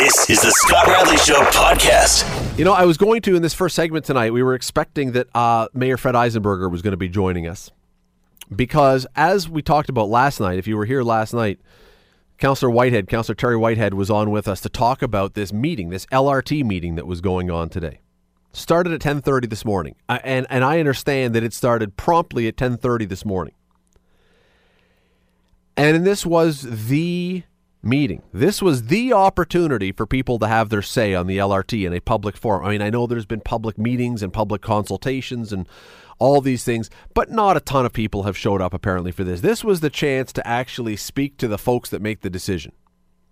This is the Scott Radley Show podcast. You know, I was going to in this first segment tonight. We were expecting that uh, Mayor Fred Eisenberger was going to be joining us because, as we talked about last night, if you were here last night, Councillor Whitehead, Councillor Terry Whitehead, was on with us to talk about this meeting, this LRT meeting that was going on today. Started at 10:30 this morning, I, and and I understand that it started promptly at 10:30 this morning. And this was the meeting. This was the opportunity for people to have their say on the LRT in a public forum. I mean, I know there's been public meetings and public consultations and all these things, but not a ton of people have showed up apparently for this. This was the chance to actually speak to the folks that make the decision.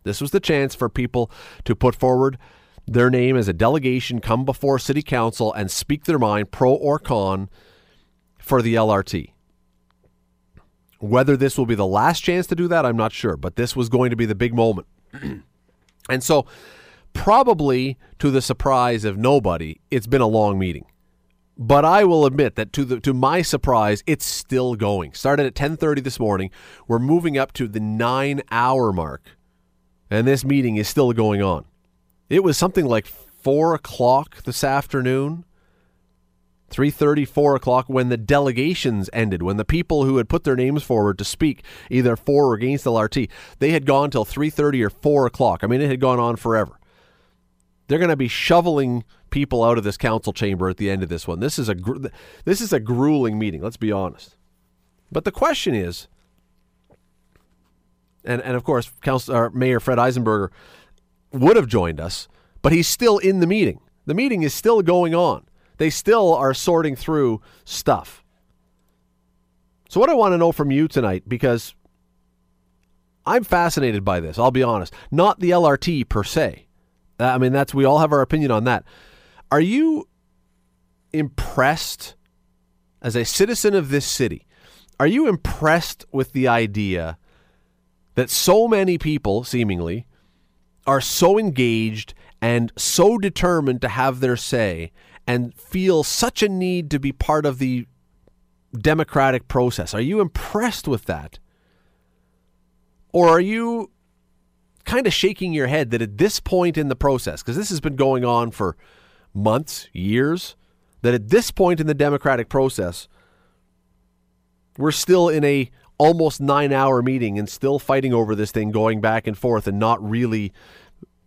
This was the chance for people to put forward their name as a delegation, come before city council and speak their mind, pro or con, for the LRT. Whether this will be the last chance to do that, I'm not sure, but this was going to be the big moment. and so, probably to the surprise of nobody, it's been a long meeting. But I will admit that to the to my surprise, it's still going. Started at 10:30 this morning. We're moving up to the 9-hour mark. And this meeting is still going on. It was something like four o'clock this afternoon 3.30 4 o'clock when the delegations ended when the people who had put their names forward to speak either for or against lrt they had gone till 3.30 or 4 o'clock. I mean it had gone on forever. They're going to be shoveling people out of this council chamber at the end of this one. This is a gr- this is a grueling meeting let's be honest. But the question is and and of course council uh, mayor fred eisenberger would have joined us but he's still in the meeting. The meeting is still going on they still are sorting through stuff. So, what I want to know from you tonight, because I'm fascinated by this, I'll be honest, not the LRT per se. I mean, that's, we all have our opinion on that. Are you impressed as a citizen of this city? Are you impressed with the idea that so many people, seemingly, are so engaged and so determined to have their say and feel such a need to be part of the democratic process. Are you impressed with that? Or are you kind of shaking your head that at this point in the process, because this has been going on for months, years, that at this point in the democratic process, we're still in a almost nine hour meeting and still fighting over this thing going back and forth and not really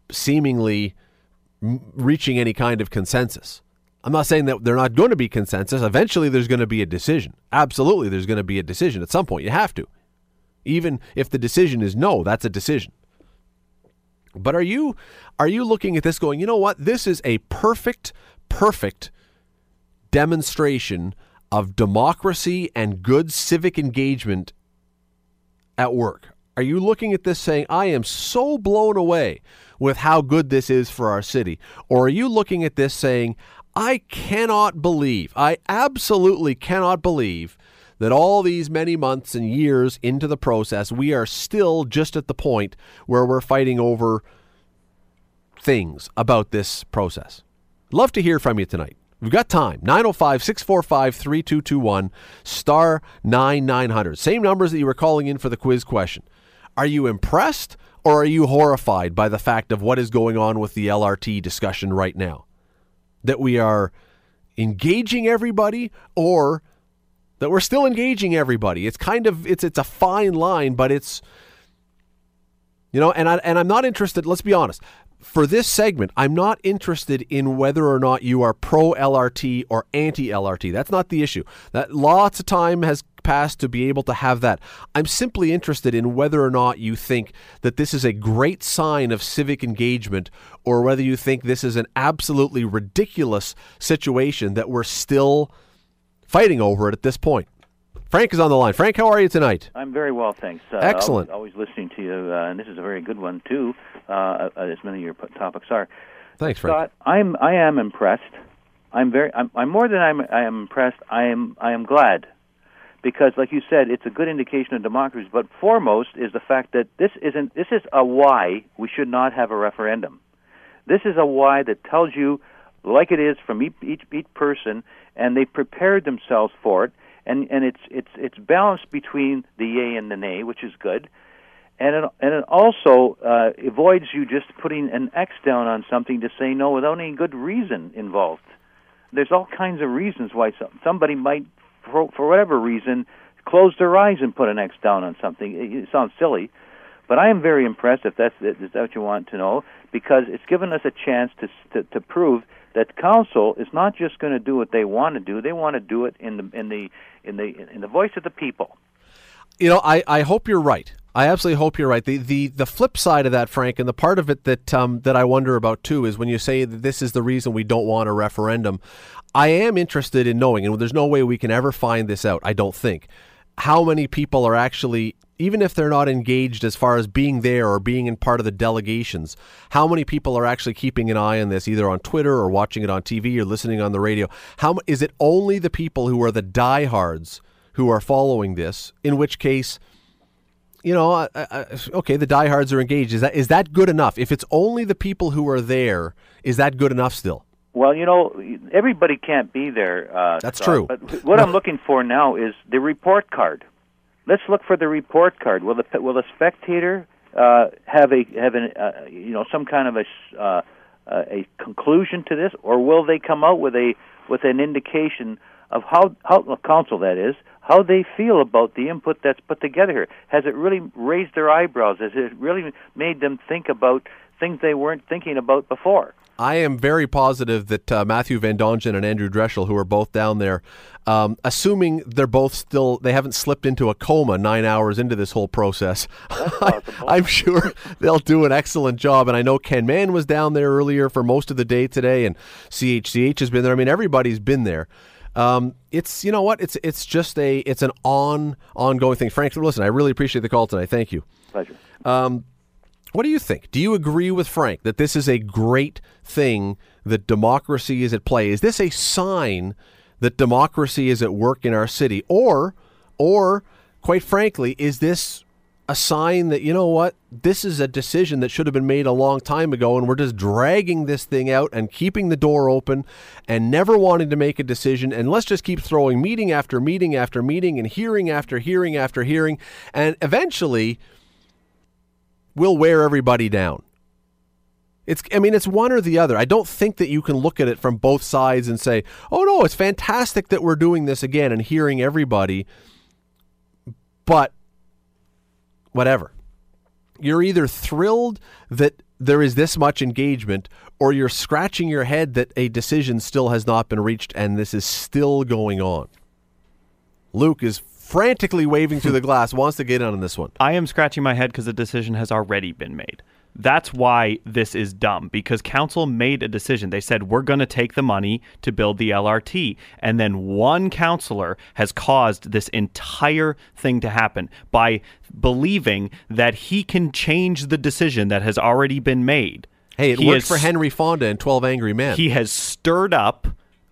seemingly reaching any kind of consensus. I'm not saying that they're not going to be consensus. Eventually, there's going to be a decision. Absolutely, there's going to be a decision at some point. You have to. Even if the decision is no, that's a decision. But are you are you looking at this going, you know what? This is a perfect perfect demonstration of democracy and good civic engagement at work. Are you looking at this saying, I am so blown away with how good this is for our city? Or are you looking at this saying, I cannot believe, I absolutely cannot believe that all these many months and years into the process, we are still just at the point where we're fighting over things about this process. Love to hear from you tonight. We've got time. 905 645 3221, star 9900. Same numbers that you were calling in for the quiz question. Are you impressed or are you horrified by the fact of what is going on with the LRT discussion right now? That we are engaging everybody or that we're still engaging everybody. It's kind of it's it's a fine line, but it's you know, and I and I'm not interested, let's be honest. For this segment, I'm not interested in whether or not you are pro LRT or anti LRT. That's not the issue. That lots of time has passed to be able to have that. I'm simply interested in whether or not you think that this is a great sign of civic engagement or whether you think this is an absolutely ridiculous situation that we're still fighting over it at this point. Frank is on the line. Frank, how are you tonight? I'm very well, thanks. Uh, Excellent. Always, always, listening to you, uh, and this is a very good one too, uh, as many of your topics are. Thanks, Frank. Scott, I'm I am impressed. I'm very. I'm, I'm more than I'm. I am impressed. I am. I am glad because, like you said, it's a good indication of democracy. But foremost is the fact that this isn't. This is a why we should not have a referendum. This is a why that tells you, like it is from each each, each person, and they prepared themselves for it. And and it's it's it's balanced between the yay and the nay, which is good. And it and it also uh, avoids you just putting an X down on something to say no without any good reason involved. There's all kinds of reasons why some, somebody might, for, for whatever reason, close their eyes and put an X down on something. It, it sounds silly, but I am very impressed if that's is that what you want to know because it's given us a chance to to, to prove that council is not just going to do what they want to do; they want to do it in the in the in the in the voice of the people. You know, I, I hope you're right. I absolutely hope you're right. The, the the flip side of that, Frank, and the part of it that um, that I wonder about too is when you say that this is the reason we don't want a referendum. I am interested in knowing, and there's no way we can ever find this out. I don't think how many people are actually even if they're not engaged as far as being there or being in part of the delegations, how many people are actually keeping an eye on this, either on Twitter or watching it on TV or listening on the radio? How is it only the people who are the diehards who are following this? In which case, you know, uh, uh, okay, the diehards are engaged. Is that is that good enough? If it's only the people who are there, is that good enough still? Well, you know, everybody can't be there. Uh, That's true. But what I'm looking for now is the report card. Let's look for the report card. Will the will the spectator uh, have a have an uh, you know some kind of a uh, uh, a conclusion to this, or will they come out with a with an indication of how how council that is how they feel about the input that's put together here? Has it really raised their eyebrows? Has it really made them think about things they weren't thinking about before? I am very positive that uh, Matthew Van Dongen and Andrew Dreschel, who are both down there, um, assuming they're both still, they haven't slipped into a coma nine hours into this whole process. I, am sure they'll do an excellent job. And I know Ken Mann was down there earlier for most of the day today, and CHCH has been there. I mean, everybody's been there. Um, it's you know what it's it's just a it's an on ongoing thing. Frank, listen, I really appreciate the call tonight. Thank you. Pleasure. Um, what do you think? Do you agree with Frank that this is a great thing that democracy is at play? Is this a sign that democracy is at work in our city or or quite frankly, is this a sign that you know what this is a decision that should have been made a long time ago and we're just dragging this thing out and keeping the door open and never wanting to make a decision and let's just keep throwing meeting after meeting after meeting and hearing after hearing after hearing and eventually will wear everybody down. It's I mean it's one or the other. I don't think that you can look at it from both sides and say, "Oh no, it's fantastic that we're doing this again and hearing everybody." But whatever. You're either thrilled that there is this much engagement or you're scratching your head that a decision still has not been reached and this is still going on. Luke is frantically waving through the glass, wants to get in on this one. I am scratching my head because the decision has already been made. That's why this is dumb because council made a decision. They said, we're going to take the money to build the LRT. And then one councilor has caused this entire thing to happen by believing that he can change the decision that has already been made. Hey, it He worked has- for Henry Fonda and 12 Angry Men. He has stirred up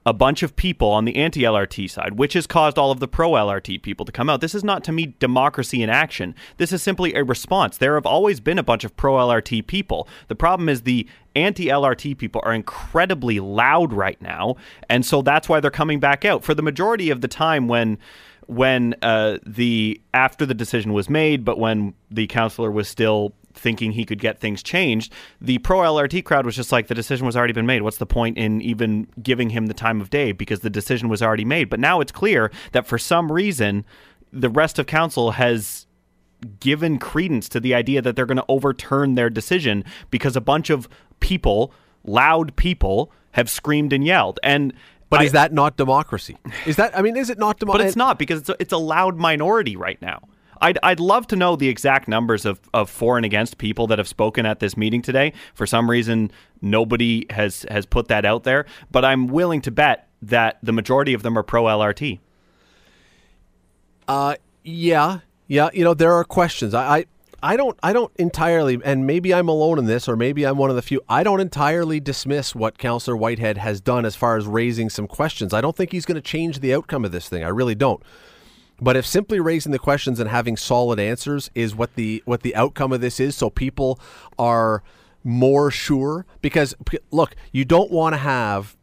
a bunch of people on the anti LRT side, which has caused all of the pro LRT people to come out. This is not to me democracy in action. This is simply a response. There have always been a bunch of pro LRT people. The problem is the anti LRT people are incredibly loud right now, and so that's why they're coming back out. For the majority of the time when when uh, the after the decision was made, but when the counselor was still thinking he could get things changed, the pro LRT crowd was just like the decision was already been made. What's the point in even giving him the time of day because the decision was already made? But now it's clear that for some reason the rest of council has given credence to the idea that they're going to overturn their decision because a bunch of people, loud people, have screamed and yelled. And but I- is that not democracy? Is that I mean, is it not democracy? but it's not because it's a, it's a loud minority right now. I'd, I'd love to know the exact numbers of, of for and against people that have spoken at this meeting today. For some reason, nobody has, has put that out there, but I'm willing to bet that the majority of them are pro LRT. Uh, yeah, yeah. You know, there are questions. I, I, I don't, I don't entirely, and maybe I'm alone in this, or maybe I'm one of the few. I don't entirely dismiss what Councillor Whitehead has done as far as raising some questions. I don't think he's going to change the outcome of this thing. I really don't. But if simply raising the questions and having solid answers is what the what the outcome of this is, so people are more sure, because look, you don't want to have,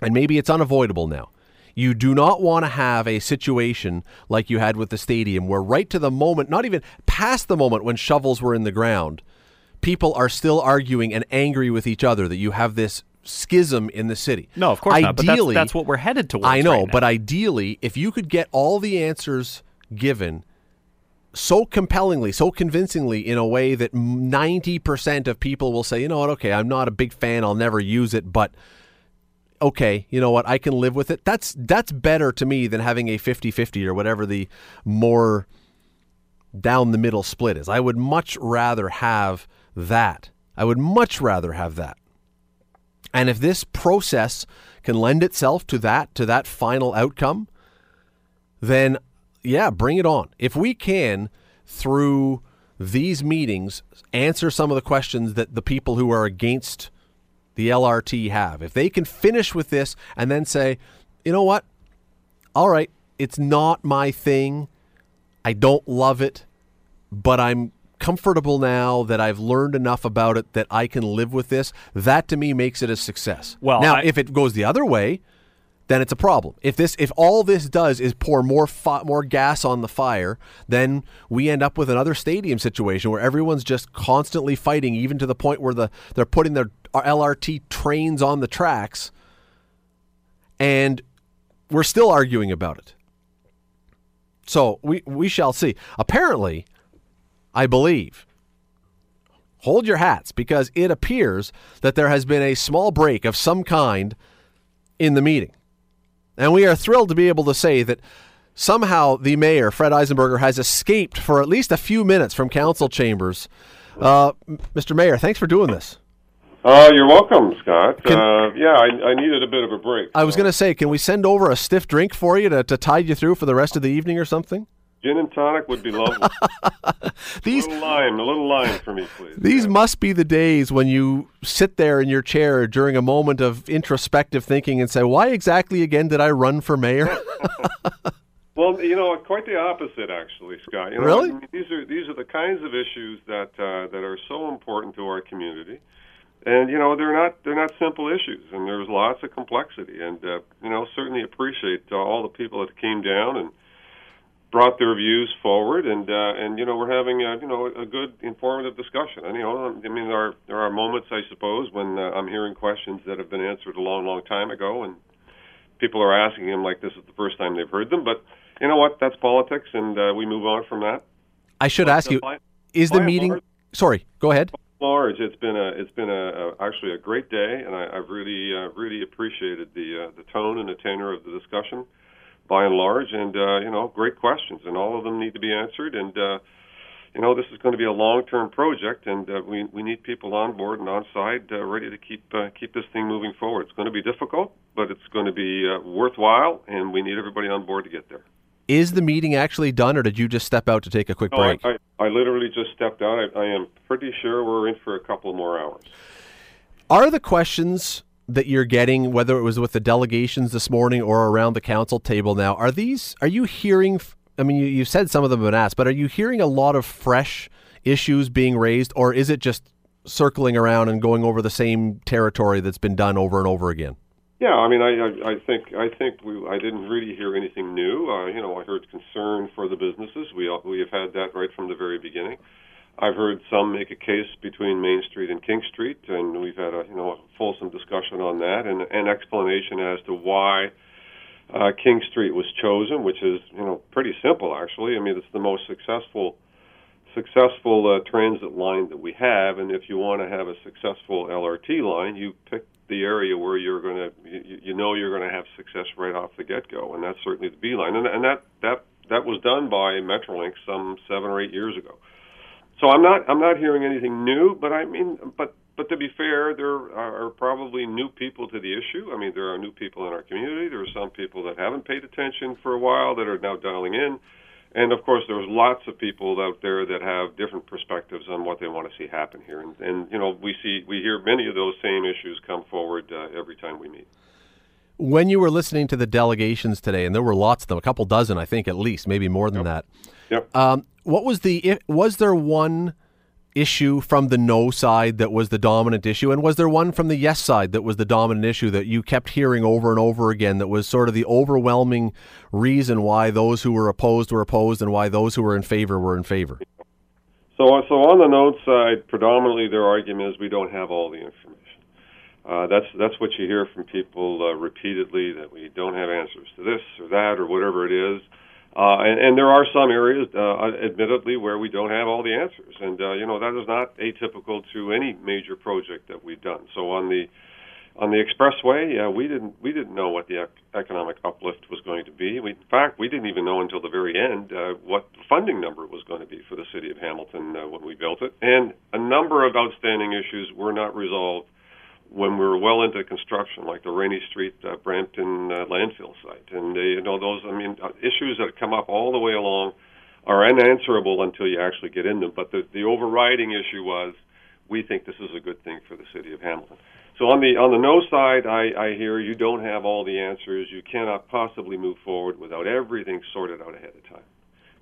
and maybe it's unavoidable now. You do not want to have a situation like you had with the stadium where right to the moment, not even past the moment when shovels were in the ground, people are still arguing and angry with each other that you have this schism in the city. No, of course not. But that's, that's what we're headed towards. I know, right but ideally, if you could get all the answers given so compellingly, so convincingly in a way that 90% of people will say, you know what, okay, I'm not a big fan, I'll never use it, but okay, you know what, I can live with it. That's that's better to me than having a 50-50 or whatever the more down the middle split is. I would much rather have that. I would much rather have that. And if this process can lend itself to that to that final outcome, then yeah, bring it on. If we can through these meetings answer some of the questions that the people who are against the LRT have. If they can finish with this and then say, "You know what? All right, it's not my thing. I don't love it, but I'm comfortable now that I've learned enough about it that I can live with this. That to me makes it a success. Well, now I- if it goes the other way, then it's a problem. If this, if all this does is pour more fi- more gas on the fire, then we end up with another stadium situation where everyone's just constantly fighting, even to the point where the they're putting their LRT trains on the tracks, and we're still arguing about it. So we we shall see. Apparently, I believe. Hold your hats because it appears that there has been a small break of some kind in the meeting. And we are thrilled to be able to say that somehow the mayor, Fred Eisenberger, has escaped for at least a few minutes from council chambers. Uh, Mr. Mayor, thanks for doing this. Uh, you're welcome, Scott. Can- uh, yeah, I, I needed a bit of a break. I was going to say, can we send over a stiff drink for you to, to tide you through for the rest of the evening or something? Gin and tonic would be lovely. a These little lime, a little lime for me, please. These Yeah. must be the days when you sit there in your chair during a moment of introspective thinking and say, "Why exactly again did I run for mayor?" Well, you know, quite the opposite, actually, Scott. You know, Really? I mean, these are these are the kinds of issues that uh, that are so important to our community, and you know, they're not they're not simple issues, and there's lots of complexity, and uh, you know, certainly appreciate uh, all the people that came down and brought their views forward, and uh, and you know, we're having a, you know a good informative discussion. And you know, I mean, there are there are moments, I suppose, when uh, I'm hearing questions that have been answered a long, long time ago, and people are asking them like this is the first time they've heard them, but you know what? That's politics, and uh, we move on from that. I should ask you: By, Is by the meeting? large- Sorry, go ahead. large, it's been a it's been a, a actually a great day, and I, I've really uh, really appreciated the uh, the tone and the tenor of the discussion, by and large, and uh, you know, great questions, and all of them need to be answered, and uh, you know, this is going to be a long term project, and uh, we we need people on board and on side, uh, ready to keep uh, keep this thing moving forward. It's going to be difficult, but it's going to be uh, worthwhile, and we need everybody on board to get there. Is the meeting actually done, or did you just step out to take a quick No, I, break? I, I literally just stepped out. I, I am pretty sure we're in for a couple more hours. Are the questions that you're getting, whether it was with the delegations this morning or around the council table now, are these? Are you hearing? I mean, you, you said some of them have been asked, but are you hearing a lot of fresh issues being raised, or is it just circling around and going over the same territory that's been done over and over again? Yeah, I mean, I, I, I think I think we I didn't really hear anything new. Uh, you know, I heard concern for the businesses. We we have had that right from the very beginning. I've heard some make a case between Main Street and King Street, and we've had a you know discussion on that and an explanation as to why uh, King Street was chosen, which is you know pretty simple actually. I mean, it's the most successful successful uh, transit line that we have, and if you want to have a successful LRT line, you pick the area where you're going to you, you know you're going to have success right off the get go, and that's certainly the B line, and, and that that that was done by Metrolinx some seven or eight years ago. So I'm not I'm not hearing anything new, but I mean, but but to be fair, there are probably new people to the issue. I mean, there are new people in our community. There are some people that haven't paid attention for a while that are now dialing in. And of course, there's lots of people out there that have different perspectives on what they want to see happen here. And, and you know, we see we hear many of those same issues come forward uh, every time we meet. When you were listening to the delegations today, and there were lots of them, a couple dozen, I think, at least, maybe more than that. Yep. Um, what was the? Was there one issue from the no side that was the dominant issue? And was there one from the yes side that was the dominant issue that you kept hearing over and over again that was sort of the overwhelming reason why those who were opposed were opposed and why those who were in favor were in favor? So, so on the no side, predominantly their argument is we don't have all the information. Uh, that's that's what you hear from people uh, repeatedly that we don't have answers to this or that or whatever it is. Uh, and, and there are some areas, uh, admittedly, where we don't have all the answers, and uh, you know that is not atypical to any major project that we've done. So on the on the expressway, yeah, we didn't we didn't know what the ec- economic uplift was going to be. We, in fact, we didn't even know until the very end uh, what the funding number was going to be for the city of Hamilton uh, when we built it, and a number of outstanding issues were not resolved when we were well into construction, like the Rennie Street uh, Brampton uh, landfill site, and uh, you know those. I mean, uh, issues that come up all the way along are unanswerable until you actually get in them. But the the overriding issue was, we think this is a good thing for the city of Hamilton. So on the on the no side, I, I hear you don't have all the answers. You cannot possibly move forward without everything sorted out ahead of time.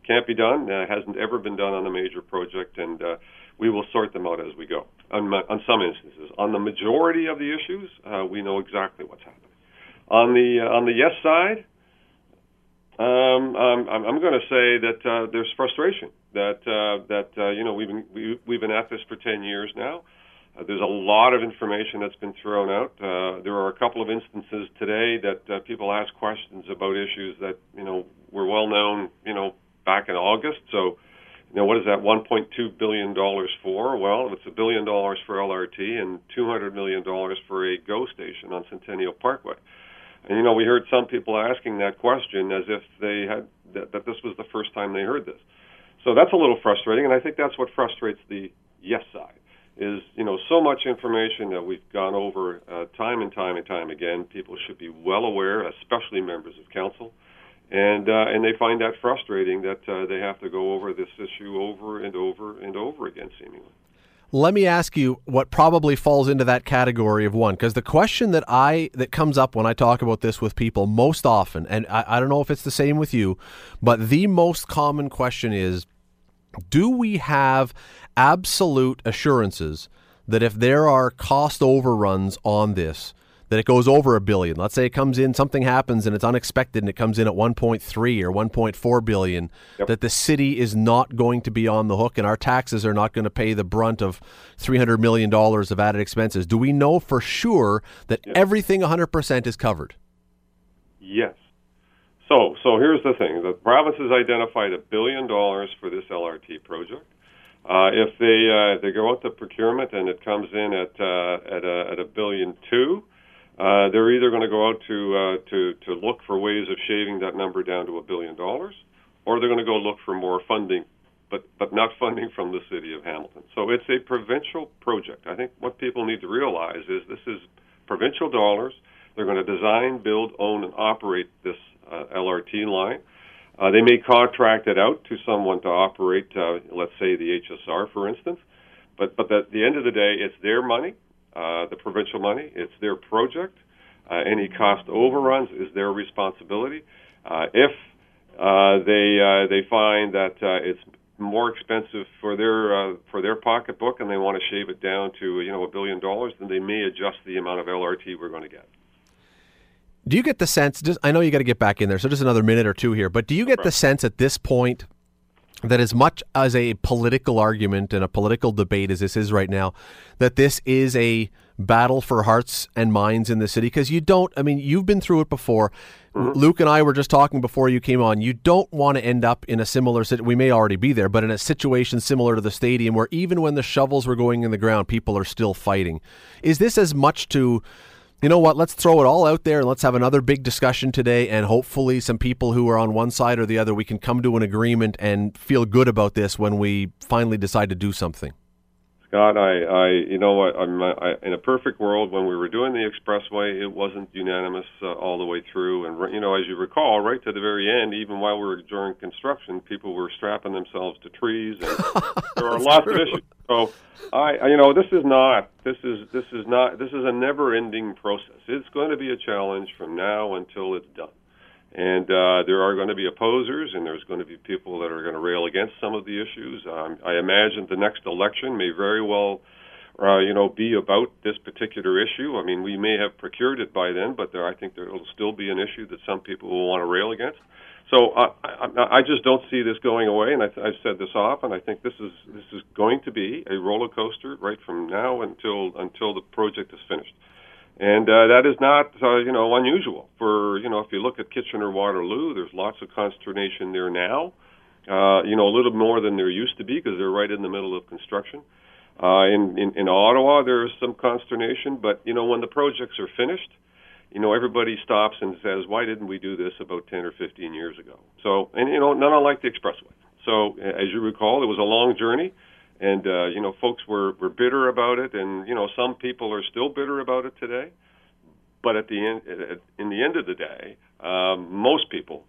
Can't be done. Uh, hasn't ever been done on a major project, and uh, we will sort them out as we go. On, on some instances, on the majority of the issues, uh, we know exactly what's happening. On the uh, on the yes side, um, I'm, I'm going to say that uh, there's frustration that uh, that uh, you know we've been we, we've been at this for 10 years now. Uh, there's a lot of information that's been thrown out. Uh, there are a couple of instances today that uh, people ask questions about issues that you know were well known, you know, back in August. So you know, what is that 1.2 billion dollars for? Well, it's a billion dollars for LRT and 200 million dollars for a GO station on Centennial Parkway. And you know, we heard some people asking that question as if they had that, that this was the first time they heard this. So that's a little frustrating, and I think that's what frustrates the yes side. Is you know so much information that we've gone over uh, time and time and time again. People should be well aware, especially members of council and uh, and they find that frustrating that uh, they have to go over this issue over and over and over again, seemingly. Let me ask you what probably falls into that category of one, because the question that I that comes up when I talk about this with people most often, and I, I don't know if it's the same with you, but the most common question is, do we have absolute assurances that if there are cost overruns on this, that it goes over a billion. Let's say it comes in, something happens and it's unexpected and it comes in at 1.3 or 1.4 billion, yep. that the city is not going to be on the hook and our taxes are not going to pay the brunt of $300 million of added expenses. Do we know for sure that yes. everything 100% is covered? Yes. So, so here's the thing: the province has identified a billion dollars for this LRT project. Uh, if they uh, they go out to procurement and it comes in at uh, at a at a billion two, uh, they're either going to go out to, uh, to, to look for ways of shaving that number down to a billion dollars, or they're going to go look for more funding, but, but not funding from the city of Hamilton. So it's a provincial project. I think what people need to realize is this is provincial dollars. They're going to design, build, own, and operate this uh, LRT line. Uh, they may contract it out to someone to operate, uh, let's say the HSR, for instance. But but at the end of the day, it's their money. Uh, the provincial money. It's their project. Uh, any cost overruns is their responsibility. Uh, if uh, they uh, they find that uh, it's more expensive for their uh, for their pocketbook and they want to shave it down to you know a billion dollars, then they may adjust the amount of LRT we're going to get. Do you get the sense? Just, I know you got to get back in there, so just another minute or two here. But do you get the sense at this point that as much as a political argument and a political debate as this is right now, that this is a battle for hearts and minds in the city because you don't i mean you've been through it before mm-hmm. luke and i were just talking before you came on you don't want to end up in a similar situation. we may already be there but in a situation similar to the stadium where even when the shovels were going in the ground people are still fighting is this as much to you know what? Let's throw it all out there and let's have another big discussion today. And hopefully, some people who are on one side or the other, we can come to an agreement and feel good about this when we finally decide to do something. Scott, I, I you know I, in a perfect world when we were doing the expressway, it wasn't unanimous uh, all the way through, and you know, as you recall, right to the very end, even while we were during construction, people were strapping themselves to trees, and there are lots true. of issues. So, I, you know, this is not this is this is not this is a never-ending process. It's going to be a challenge from now until it's done. And uh, there are going to be opposers, and there's going to be people that are going to rail against some of the issues. Um, I imagine the next election may very well, uh, you know, be about this particular issue. I mean, we may have procured it by then, but there, I think there will still be an issue that some people will want to rail against. So uh, I, I just don't see this going away, and I, I've said this often. I think this is this is going to be a roller coaster right from now until until the project is finished and uh, that is not uh, you know unusual for you know if you look at Kitchener Waterloo, there's lots of consternation there now. Uh, you know a little more than there used to be because they're right in the middle of construction. Uh, in, in in Ottawa, there's some consternation, but you know when the projects are finished, you know everybody stops and says, why didn't we do this about 10 or 15 years ago? So and you know none unlike the expressway. So as you recall, it was a long journey and uh, you know folks were were bitter about it, and you know some people are still bitter about it today. But at the end, in the end of the day, um, most people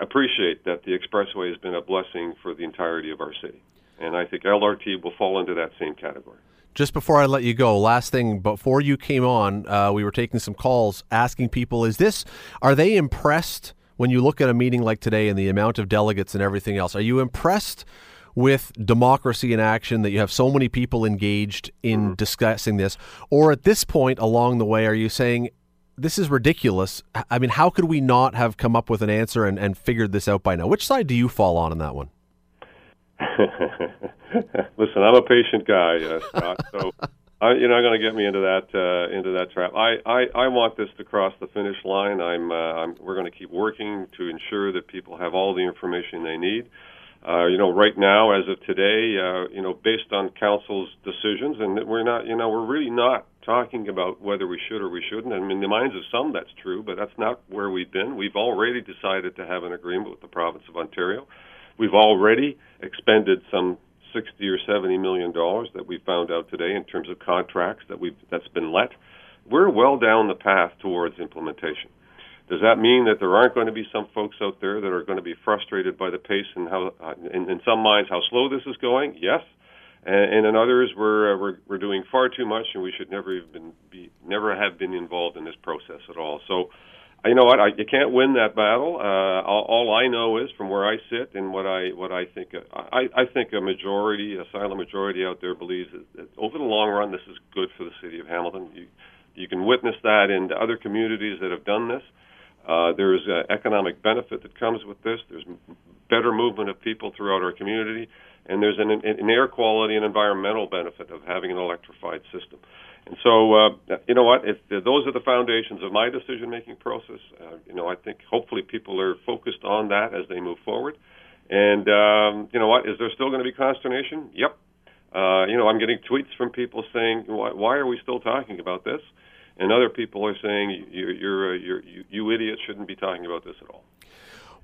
appreciate that the expressway has been a blessing for the entirety of our city, and I think LRT will fall into that same category. Just before I let you go, last thing before you came on, uh, we were taking some calls asking people: Is this? Are they impressed when you look at a meeting like today and the amount of delegates and everything else? Are you impressed? With democracy in action that you have so many people engaged in mm-hmm. discussing this? Or at this point along the way, are you saying this is ridiculous? I mean, how could we not have come up with an answer and, and figured this out by now? Which side do you fall on in that one? Listen, I'm a patient guy, uh, Scott. So I, you're not going to get me into that uh, into that trap. I, I, I want this to cross the finish line. I'm, uh, I'm we're going to keep working to ensure that people have all the information they need. Uh, you know, right now, as of today, uh, you know, based on council's decisions, and we're not, you know, we're really not talking about whether we should or we shouldn't. I mean, in the minds of some, that's true, but that's not where we've been. We've already decided to have an agreement with the province of Ontario. We've already expended some 60 or 70 million dollars that we found out today in terms of contracts that we've that's been let. We're well down the path towards implementation. Does that mean that there aren't going to be some folks out there that are going to be frustrated by the pace and how, uh, in, in some minds, how slow this is going? Yes, and, and in others, we're, uh, we're we're doing far too much, and we should never have been be never have been involved in this process at all. So, you know what? I, you can't win that battle. Uh, all, all I know is from where I sit and what I what I think. Uh, I, I think a majority, a silent majority out there, believes that, that over the long run, this is good for the city of Hamilton. You you can witness that in other communities that have done this. Uh, there's uh, economic benefit that comes with this. There's better movement of people throughout our community, and there's an, an air quality and environmental benefit of having an electrified system. And so, uh, you know what? If those are the foundations of my decision-making process, uh, you know, I think hopefully people are focused on that as they move forward. And um, you know what? Is there still going to be consternation? Yep. Uh, you know, I'm getting tweets from people saying, why, "Why are we still talking about this?" And other people are saying you're, you're, uh, you're, you, you idiots shouldn't be talking about this at all.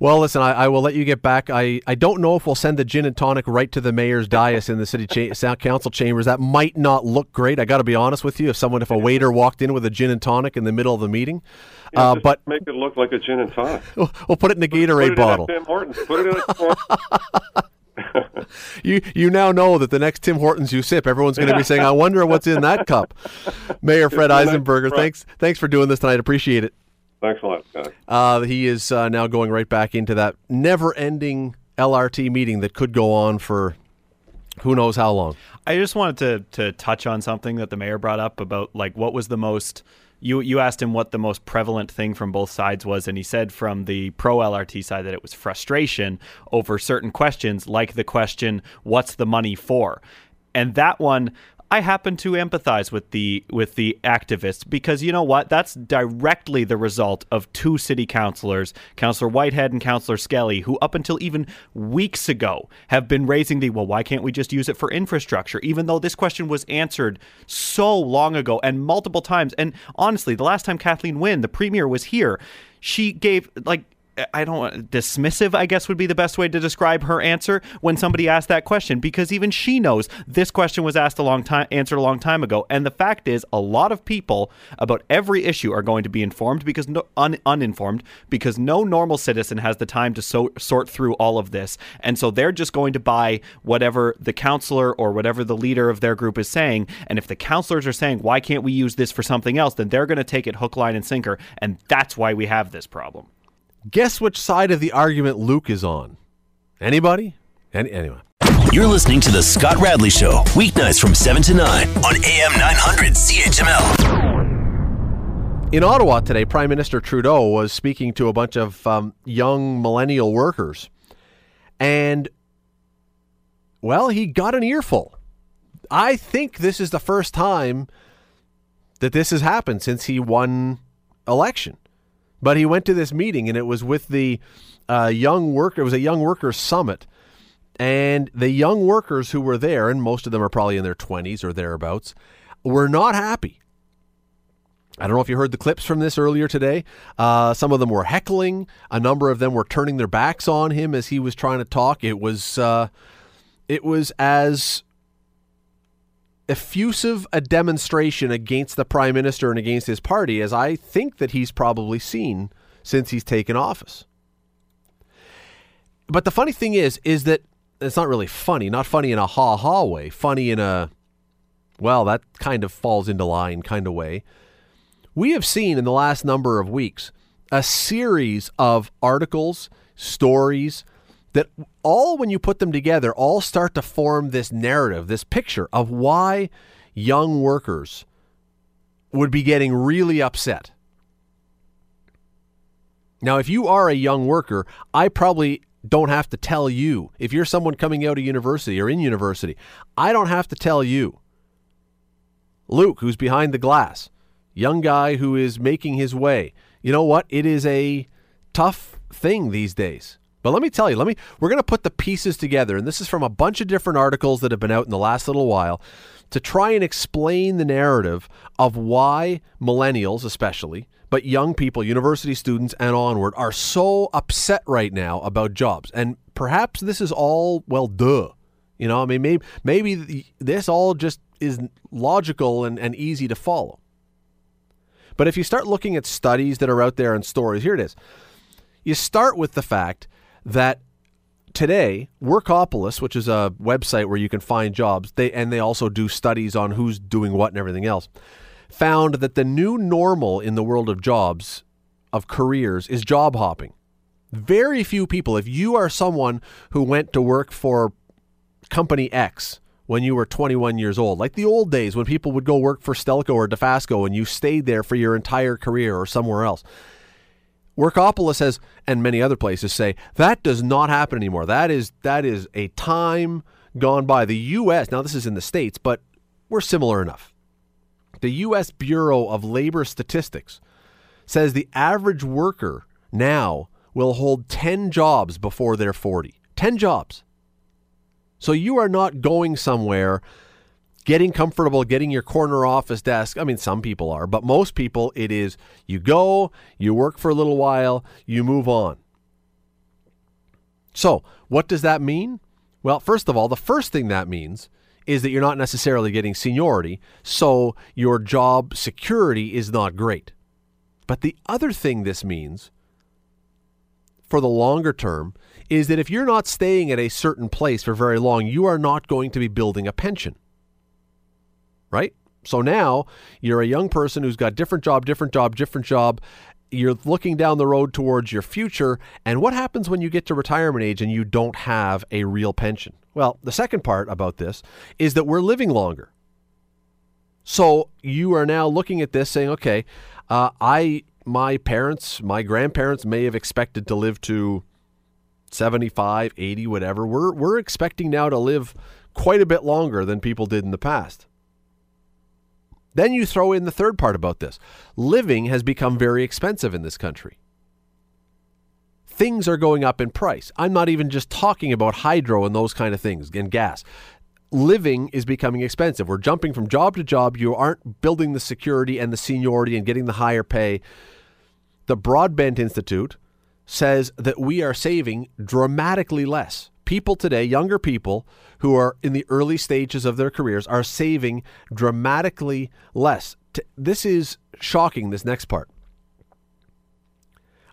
Well, listen, I, I, will let you get back. I, I don't know if we'll send the gin and tonic right to the mayor's dais in the city cha- council chambers. That might not look great. I got to be honest with you. If someone, if a waiter walked in with a gin and tonic in the middle of the meeting, yeah, uh, but make it look like a gin and tonic. We'll, we'll put it in a Gatorade put it bottle. In Tim Hortons. Put it in a you you now know that the next Tim Hortons you sip, everyone's going to be saying, "I wonder what's in that cup." Mayor Fred Eisenberger, thanks thanks for doing this tonight. Appreciate it. Thanks a lot, guys. Uh, he is uh, now going right back into that never-ending LRT meeting that could go on for who knows how long. I just wanted to to touch on something that the mayor brought up about like what was the most you you asked him what the most prevalent thing from both sides was, and he said from the pro LRT side that it was frustration over certain questions, like the question, "What's the money for?" And that one, I happen to empathize with the with the activists because you know what? That's directly the result of two city councilors, Councillor Whitehead and Councillor Skelly, who up until even weeks ago have been raising the well, why can't we just use it for infrastructure? Even though this question was answered so long ago and multiple times. And honestly, the last time Kathleen Wynne, the premier, was here, she gave like I don't dismissive, I guess would be the best way to describe her answer when somebody asked that question because even she knows this question was asked a long time answered a long time ago and the fact is a lot of people about every issue are going to be informed because no, un, uninformed because no normal citizen has the time to so, sort through all of this and so they're just going to buy whatever the counselor or whatever the leader of their group is saying and if the counselors are saying why can't we use this for something else? then they're going to take it hook line and sinker and that's why we have this problem Guess which side of the argument Luke is on? Anybody? Any, anyway. You're listening to The Scott Radley Show, weeknights from 7 to 9 on AM 900 CHML. In Ottawa today, Prime Minister Trudeau was speaking to a bunch of um, young millennial workers. And, well, he got an earful. I think this is the first time that this has happened since he won election. But he went to this meeting, and it was with the uh, young worker. It was a young workers summit, and the young workers who were there, and most of them are probably in their twenties or thereabouts, were not happy. I don't know if you heard the clips from this earlier today. Uh, some of them were heckling. A number of them were turning their backs on him as he was trying to talk. It was, uh, it was as effusive a demonstration against the prime minister and against his party as I think that he's probably seen since he's taken office. But the funny thing is, is that it's not really funny. Not funny in a ha ha way. Funny in a, well, that kind of falls into line kind of way. We have seen in the last number of weeks a series of articles, stories, that all, when you put them together, all start to form this narrative, this picture of why young workers would be getting really upset. Now, if you are a young worker, I probably don't have to tell you. If you're someone coming out of university or in university, I don't have to tell you. Luke, who's behind the glass, young guy who is making his way. You know what? It is a tough thing these days. But let me tell you, let me we're going to put the pieces together and this is from a bunch of different articles that have been out in the last little while to try and explain the narrative of why millennials especially, but young people, university students and onward are so upset right now about jobs. And perhaps this is all well duh. You know, I mean maybe maybe this all just is logical and, and easy to follow. But if you start looking at studies that are out there and stories, here it is. You start with the fact that today Workopolis, which is a website where you can find jobs, they and they also do studies on who's doing what and everything else, found that the new normal in the world of jobs, of careers, is job hopping. Very few people, if you are someone who went to work for company X when you were 21 years old, like the old days when people would go work for Stelco or Dofasco and you stayed there for your entire career or somewhere else Workopolis says, and many other places say that does not happen anymore. That is that is a time gone by. The U.S. now this is in the states, but we're similar enough. The U.S. Bureau of Labor Statistics says the average worker now will hold 10 jobs before they're 40. 10 jobs. So you are not going somewhere getting comfortable, getting your corner office desk. I mean, some people are, but most people, it is you go, you work for a little while, you move on. So, what does that mean? Well, first of all, the first thing that means is that you're not necessarily getting seniority, so your job security is not great. But the other thing this means for the longer term is that if you're not staying at a certain place for very long, you are not going to be building a pension right? So now you're a young person who's got different job, different job, different job. You're looking down the road towards your future. And what happens when you get to retirement age and you don't have a real pension? Well, the second part about this is that we're living longer. So you are now looking at this saying, okay, uh, I, my parents, my grandparents may have expected to live to 75, 80, whatever. We're, we're expecting now to live quite a bit longer than people did in the past. Then you throw in the third part about this living has become very expensive in this country. Things are going up in price. I'm not even just talking about hydro and those kind of things and gas. Living is becoming expensive. We're jumping from job to job. You aren't building the security and the seniority and getting the higher pay. The Broadbent Institute says that we are saving dramatically less people today, younger people who are in the early stages of their careers, are saving dramatically less. This is shocking, this next part.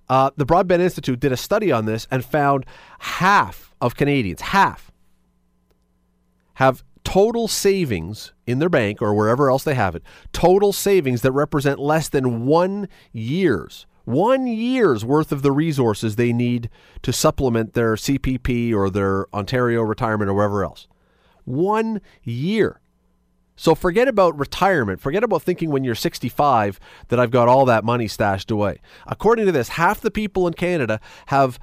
Uh, the Broadbent Institute did a study on this and found half of Canadians, half, have total savings in their bank or wherever else they have it, total savings that represent less than one year's One year's worth of the resources they need to supplement their CPP or their Ontario retirement or wherever else. One year. So forget about retirement. Forget about thinking when you're 65 that I've got all that money stashed away. According to this, half the people in Canada have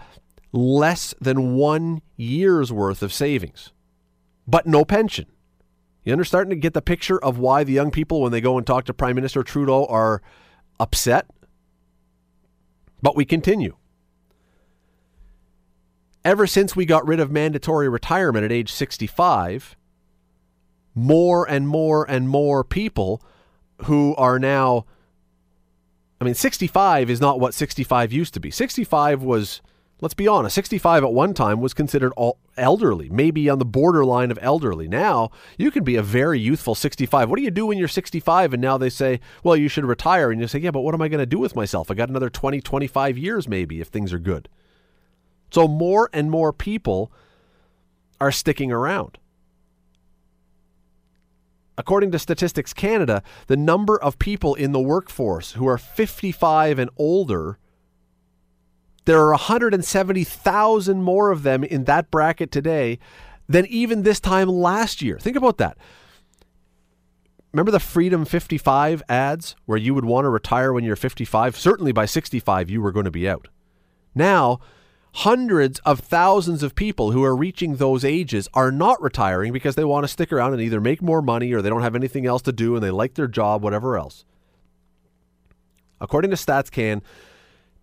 less than one year's worth of savings, but no pension. You are starting to get the picture of why the young people, when they go and talk to Prime Minister Trudeau, are upset? But we continue. Ever since we got rid of mandatory retirement at age 65, more and more and more people who are now I mean 65 is not what 65 used to be. 65 was let's be honest, 65 at one time was considered all elderly, maybe on the borderline of elderly. Now, you can be a very youthful 65. What do you do when you're 65 and now they say, well, you should retire? And you say, yeah, but what am I going to do with myself? I got another 20, 25 years maybe if things are good. So more and more people are sticking around. According to Statistics Canada, the number of people in the workforce who are 55 and older there are 170,000 more of them in that bracket today than even this time last year. Think about that. Remember the Freedom 55 ads where you would want to retire when you're 55? Certainly by 65, you were going to be out. Now, hundreds of thousands of people who are reaching those ages are not retiring because they want to stick around and either make more money or they don't have anything else to do and they like their job, whatever else. According to StatsCan,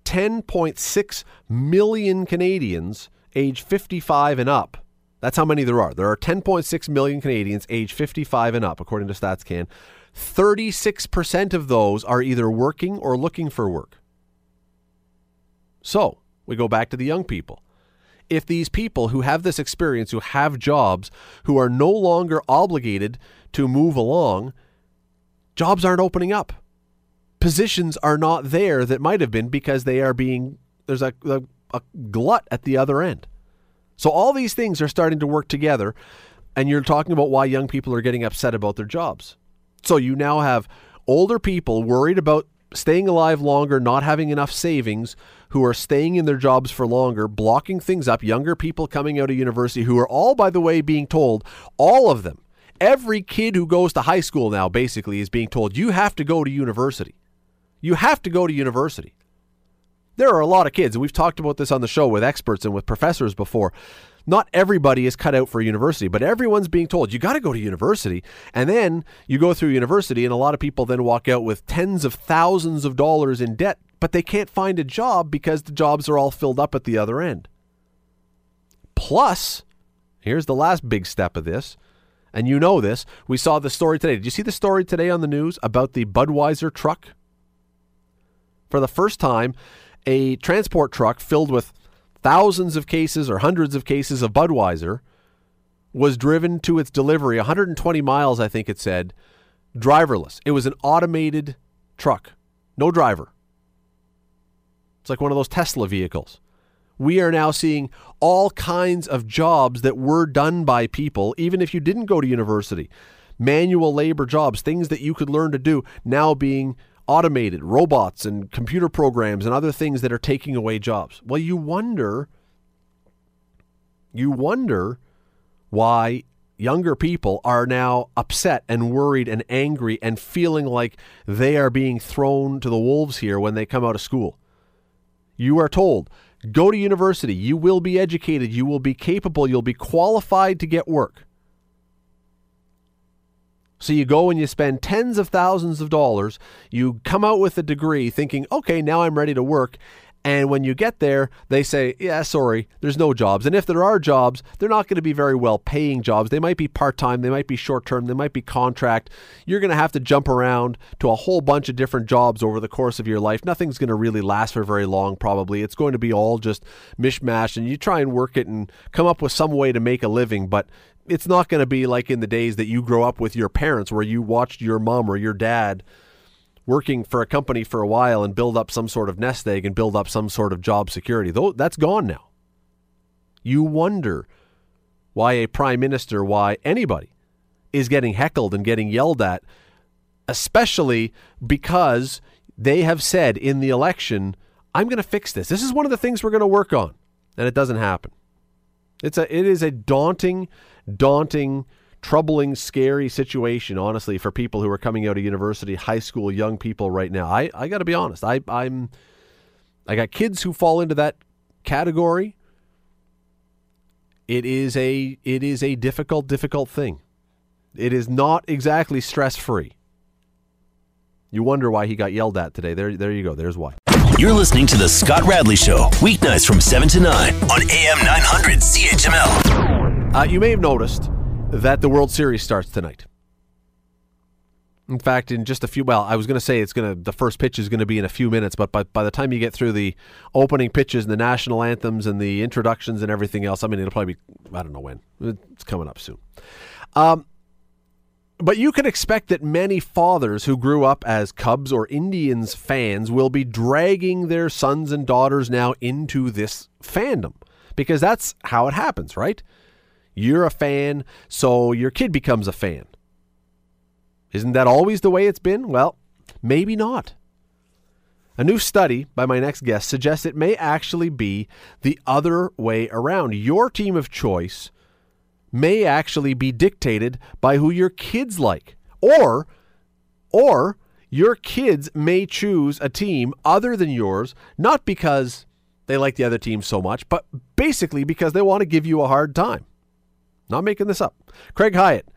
10.6 million Canadians age 55 and up. That's how many there are. There are 10.6 million Canadians age 55 and up, according to StatsCan. 36% of those are either working or looking for work. So, we go back to the young people. If these people who have this experience, who have jobs, who are no longer obligated to move along, jobs aren't opening up positions are not there that might have been because they are being there's a, a, a glut at the other end. So all these things are starting to work together, and you're talking about why young people are getting upset about their jobs. So you now have older people worried about staying alive longer, not having enough savings, who are staying in their jobs for longer, blocking things up, younger people coming out of university who are all, by the way, being told, all of them, every kid who goes to high school now basically is being told, you have to go to university. You have to go to university. There are a lot of kids, and we've talked about this on the show with experts and with professors before. Not everybody is cut out for university, but everyone's being told you got to go to university. And then you go through university, and a lot of people then walk out with tens of thousands of dollars in debt, but they can't find a job because the jobs are all filled up at the other end. Plus, here's the last big step of this and you know this. We saw the story today. Did you see the story today on the news about the Budweiser truck? For the first time, a transport truck filled with thousands of cases or hundreds of cases of Budweiser was driven to its delivery 120 miles, I think it said, driverless. It was an automated truck, no driver. It's like one of those Tesla vehicles. We are now seeing all kinds of jobs that were done by people, even if you didn't go to university. Manual labor jobs, things that you could learn to do, now being automated robots and computer programs and other things that are taking away jobs. Well, you wonder you wonder why younger people are now upset and worried and angry and feeling like they are being thrown to the wolves here when they come out of school. You are told, go to university, you will be educated, you will be capable, you'll be qualified to get work. So you go and you spend tens of thousands of dollars. You come out with a degree thinking, okay, now I'm ready to work. And when you get there, they say, yeah, sorry, there's no jobs. And if there are jobs, they're not going to be very well paying jobs. They might be part time, they might be short term, they might be contract. You're going to have to jump around to a whole bunch of different jobs over the course of your life. Nothing's going to really last for very long, probably. It's going to be all just mishmash, and you try and work it and come up with some way to make a living. But it's not going to be like in the days that you grow up with your parents where you watched your mom or your dad working for a company for a while and build up some sort of nest egg and build up some sort of job security. Though that's gone now. You wonder why a prime minister, why anybody is getting heckled and getting yelled at, especially because they have said in the election, I'm going to fix this. This is one of the things we're going to work on. And it doesn't happen. It's a it is a daunting, daunting, troubling, scary situation, honestly, for people who are coming out of university, high school, young people right now. I, I gotta be honest. I I'm I got kids who fall into that category. It is a it is a difficult, difficult thing. It is not exactly stress free. You wonder why he got yelled at today. There, there you go. There's why. You're listening to The Scott Radley Show, weeknights from 7 to 9 on AM 900 CHML. Uh, you may have noticed that the World Series starts tonight. In fact, in just a few, well, I was going to say it's going to, the first pitch is going to be in a few minutes, but by, by the time you get through the opening pitches and the national anthems and the introductions and everything else, I mean, it'll probably be, I don't know when. It's coming up soon. Um, but you can expect that many fathers who grew up as Cubs or Indians fans will be dragging their sons and daughters now into this fandom because that's how it happens, right? You're a fan, so your kid becomes a fan. Isn't that always the way it's been? Well, maybe not. A new study by my next guest suggests it may actually be the other way around. Your team of choice may actually be dictated by who your kids like. Or or your kids may choose a team other than yours not because they like the other team so much, but basically because they want to give you a hard time. Not making this up. Craig Hyatt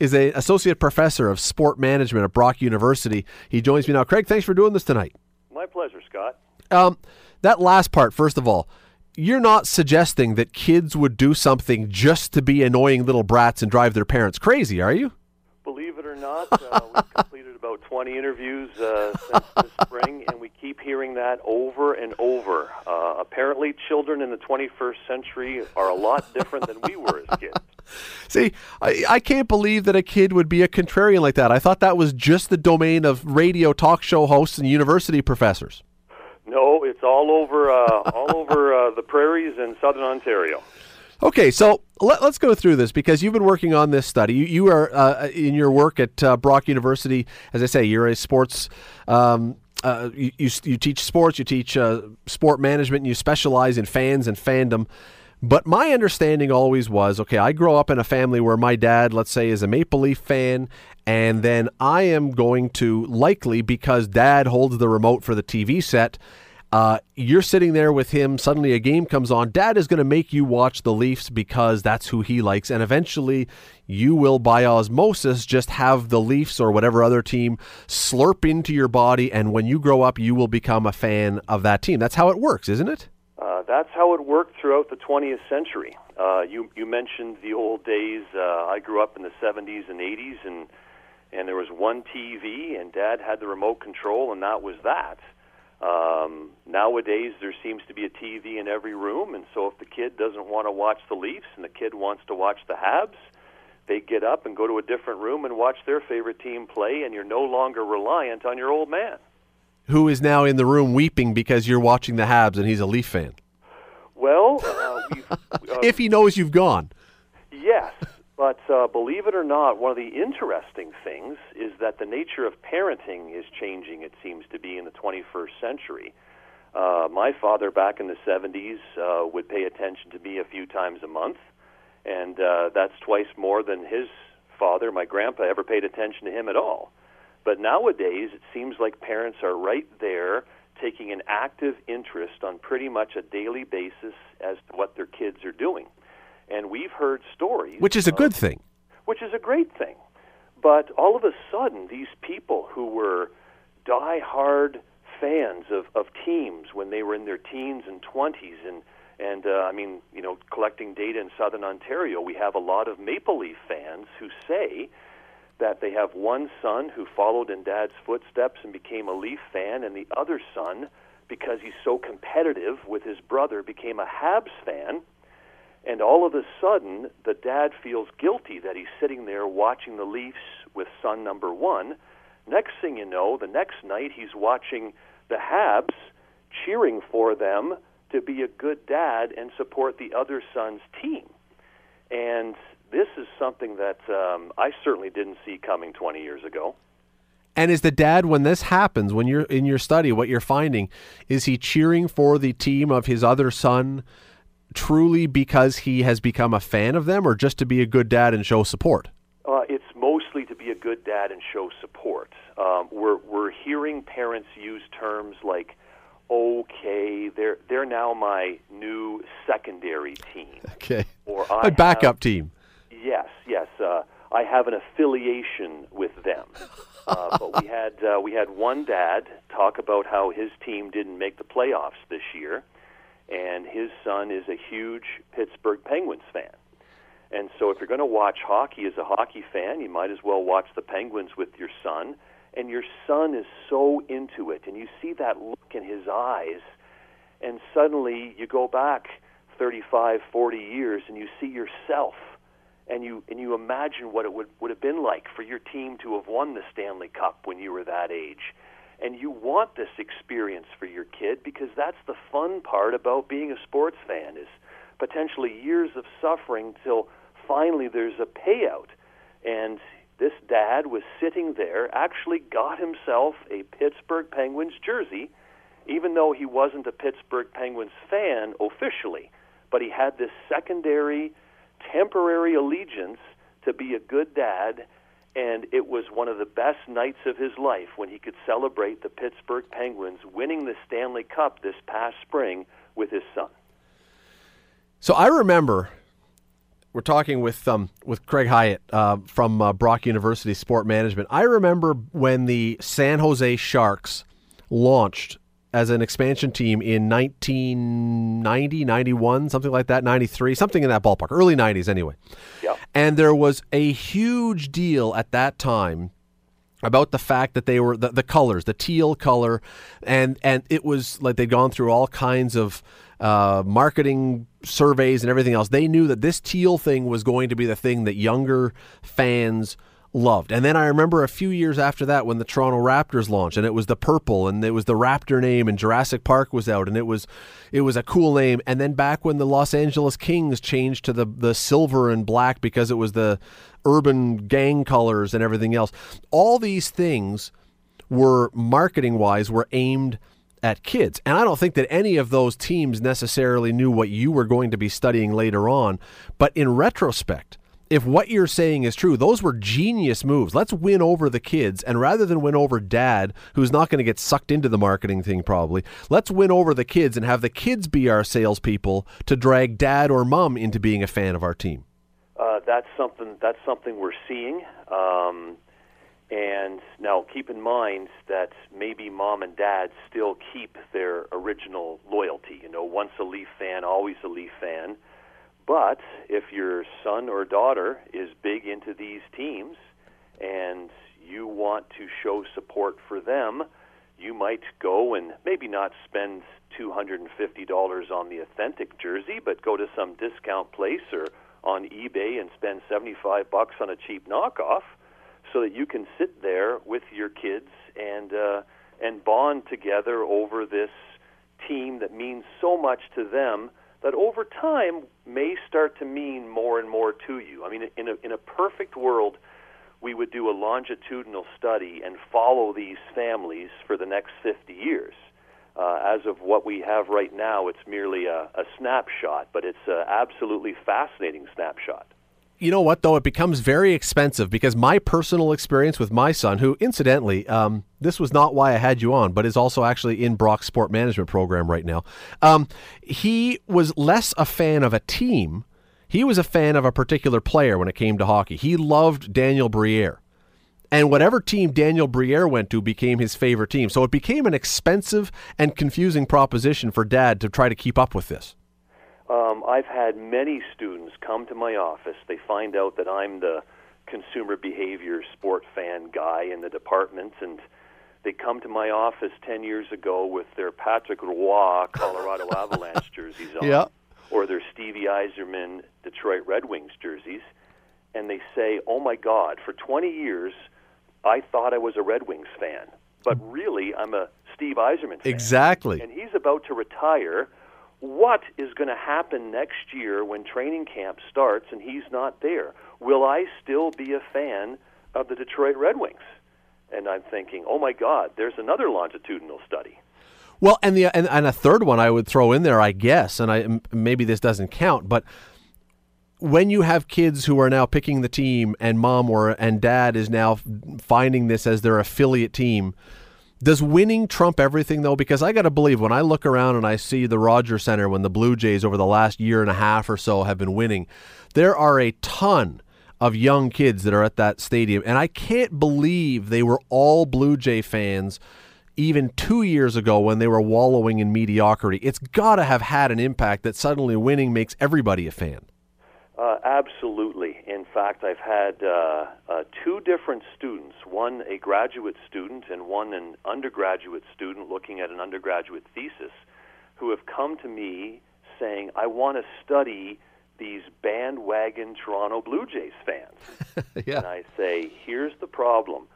is an associate professor of sport management at Brock University. He joins me now. Craig, thanks for doing this tonight. My pleasure, Scott. Um, that last part, first of all, you're not suggesting that kids would do something just to be annoying little brats and drive their parents crazy, are you? Believe it or not, uh, we've completed about 20 interviews uh, since this spring, and we keep hearing that over and over. Uh, apparently, children in the 21st century are a lot different than we were as kids. See, I, I can't believe that a kid would be a contrarian like that. I thought that was just the domain of radio talk show hosts and university professors. No, it's all over, uh, all over uh, the prairies in southern Ontario. Okay, so let, us go through this because you've been working on this study. You, you are uh, in your work at uh, Brock University. As I say, you're a sports. Um, uh, you, you, you teach sports. You teach uh, sport management. And you specialize in fans and fandom. But my understanding always was okay, I grow up in a family where my dad, let's say, is a Maple Leaf fan, and then I am going to likely, because dad holds the remote for the TV set, uh, you're sitting there with him. Suddenly, a game comes on. Dad is going to make you watch the Leafs because that's who he likes. And eventually, you will, by osmosis, just have the Leafs or whatever other team slurp into your body. And when you grow up, you will become a fan of that team. That's how it works, isn't it? Uh, that's how it worked throughout the 20th century. Uh, you you mentioned the old days. Uh, I grew up in the 70s and 80s, and and there was one TV, and Dad had the remote control, and that was that. Um, nowadays, there seems to be a TV in every room, and so if the kid doesn't want to watch the Leafs and the kid wants to watch the Habs, they get up and go to a different room and watch their favorite team play, and you're no longer reliant on your old man. Who is now in the room weeping because you're watching the Habs and he's a Leaf fan? Well, uh, uh, if he knows you've gone. But uh, believe it or not, one of the interesting things is that the nature of parenting is changing, it seems to be, in the 21st century. Uh, my father, back in the 70s, uh, would pay attention to me a few times a month, and uh, that's twice more than his father, my grandpa, ever paid attention to him at all. But nowadays, it seems like parents are right there taking an active interest on pretty much a daily basis as to what their kids are doing. And we've heard stories. Which is a good thing. Which is a great thing. But all of a sudden, these people who were die-hard fans of, of teams when they were in their teens and 20s, and, and uh, I mean, you know, collecting data in southern Ontario, we have a lot of Maple Leaf fans who say that they have one son who followed in dad's footsteps and became a Leaf fan, and the other son, because he's so competitive with his brother, became a Habs fan and all of a sudden, the dad feels guilty that he's sitting there watching the Leafs with son number one. Next thing you know, the next night he's watching the Habs cheering for them to be a good dad and support the other son's team. And this is something that um, I certainly didn't see coming 20 years ago. And is the dad when this happens, when you're in your study, what you're finding is he cheering for the team of his other son truly because he has become a fan of them, or just to be a good dad and show support? Uh, it's mostly to be a good dad and show support. Um, we're we're hearing parents use terms like, "Okay, they're they're now my new secondary team," Okay. or A "I backup have- team. Yes, yes. Uh, I have an affiliation with them. Uh, but we had uh, we had one dad talk about how his team didn't make the playoffs this year, and his son is a huge Pittsburgh Penguins fan. And so, if you're going to watch hockey as a hockey fan, you might as well watch the Penguins with your son. And your son is so into it, and you see that look in his eyes, and suddenly you go back 35, 40 years, and you see yourself and you and you imagine what it would would have been like for your team to have won the Stanley Cup when you were that age. And you want this experience for your kid because that's the fun part about being a sports fan is potentially years of suffering till finally there's a payout. And this dad was sitting there, actually got himself a Pittsburgh Penguins jersey, even though he wasn't a Pittsburgh Penguins fan officially. But he had this secondary temporary allegiance to be a good dad, and it was one of the best nights of his life when he could celebrate the Pittsburgh Penguins winning the Stanley Cup this past spring with his son. So I remember we're talking with um, with Craig Hyatt uh, from uh, Brock University Sport Management. I remember when the San Jose Sharks launched as an expansion team in 1990, 91, something like that, 93, something in that ballpark, early 90s anyway. Yeah. And there was a huge deal at that time about the fact that they were the, the colors, the teal color, and and it was like they'd gone through all kinds of uh, marketing surveys and everything else. They knew that this teal thing was going to be the thing that younger fans loved. And then I remember a few years after that when the Toronto Raptors launched and it was the purple and it was the Raptor name and Jurassic Park was out and it was it was a cool name. And then back when the Los Angeles Kings changed to the the silver and black because it was the urban gang colors and everything else. All these things were marketing wise were aimed at kids. And I don't think that any of those teams necessarily knew what you were going to be studying later on. But in retrospect, if what you're saying is true, those were genius moves. Let's win over the kids. And rather than win over dad, who's not going to get sucked into the marketing thing probably, let's win over the kids and have the kids be our salespeople to drag dad or mom into being a fan of our team. Uh, that's something. That's something we're seeing. Um, and now, keep in mind that maybe mom and dad still keep their original loyalty. You know, once a Leaf fan, always a Leaf fan. But if your son or daughter is big into these teams and you want to show support for them, you might go and maybe not spend $250 on the authentic jersey, but go to some discount place or on eBay and spend 75 bucks on a cheap knockoff so that you can sit there with your kids and uh, and bond together over this team that means so much to them that over time may start to mean more and more to you. I mean, in a in a perfect world, we would do a longitudinal study and follow these families for the next 50 years. Uh, as of what we have right now, it's merely a, a snapshot, but it's an absolutely fascinating snapshot. You know what, though? It becomes very expensive because my personal experience with my son, who incidentally, um, this was not why I had you on, but is also actually in Brock's sport management program right now. Um, he was less a fan of a team. He was a fan of a particular player when it came to hockey. He loved Daniel Briere. And whatever team Daniel Briere went to became his favorite team. So it became an expensive and confusing proposition for dad to try to keep up with this. Um, I've had many students come to my office. They find out that I'm the consumer behavior sport fan guy in the department, and they come to my office 10 years ago with their Patrick Roy Colorado Avalanche jerseys on, Yeah. or their Stevie Yzerman Detroit Red Wings jerseys, and they say, Oh my God, for 20 years I thought I was a Red Wings fan, but really I'm a Steve Yzerman fan Exactly. and he's about to retire. What is going to happen next year when training camp starts and he's not there? Will I still be a fan of the Detroit Red Wings? And I'm thinking, oh my God, there's another longitudinal study. Well, and the and, and a third one I would throw in there, I guess, and I maybe this doesn't count, but when you have kids who are now picking the team, and mom or and dad is now finding this as their affiliate team, does winning trump everything though? Because I got to believe when I look around and I see the Rogers Center when the Blue Jays over the last year and a half or so have been winning, there are a ton of young kids that are at that stadium, and I can't believe they were all Blue Jay fans even two years ago when they were wallowing in mediocrity. It's got to have had an impact that suddenly winning makes everybody a fan. Uh, absolutely. In fact, I've had uh, uh, two different students one a graduate student and one an undergraduate student looking at an undergraduate thesis who have come to me saying, I want to study these bandwagon Toronto Blue Jays fans. yeah. And I say, here's the problem.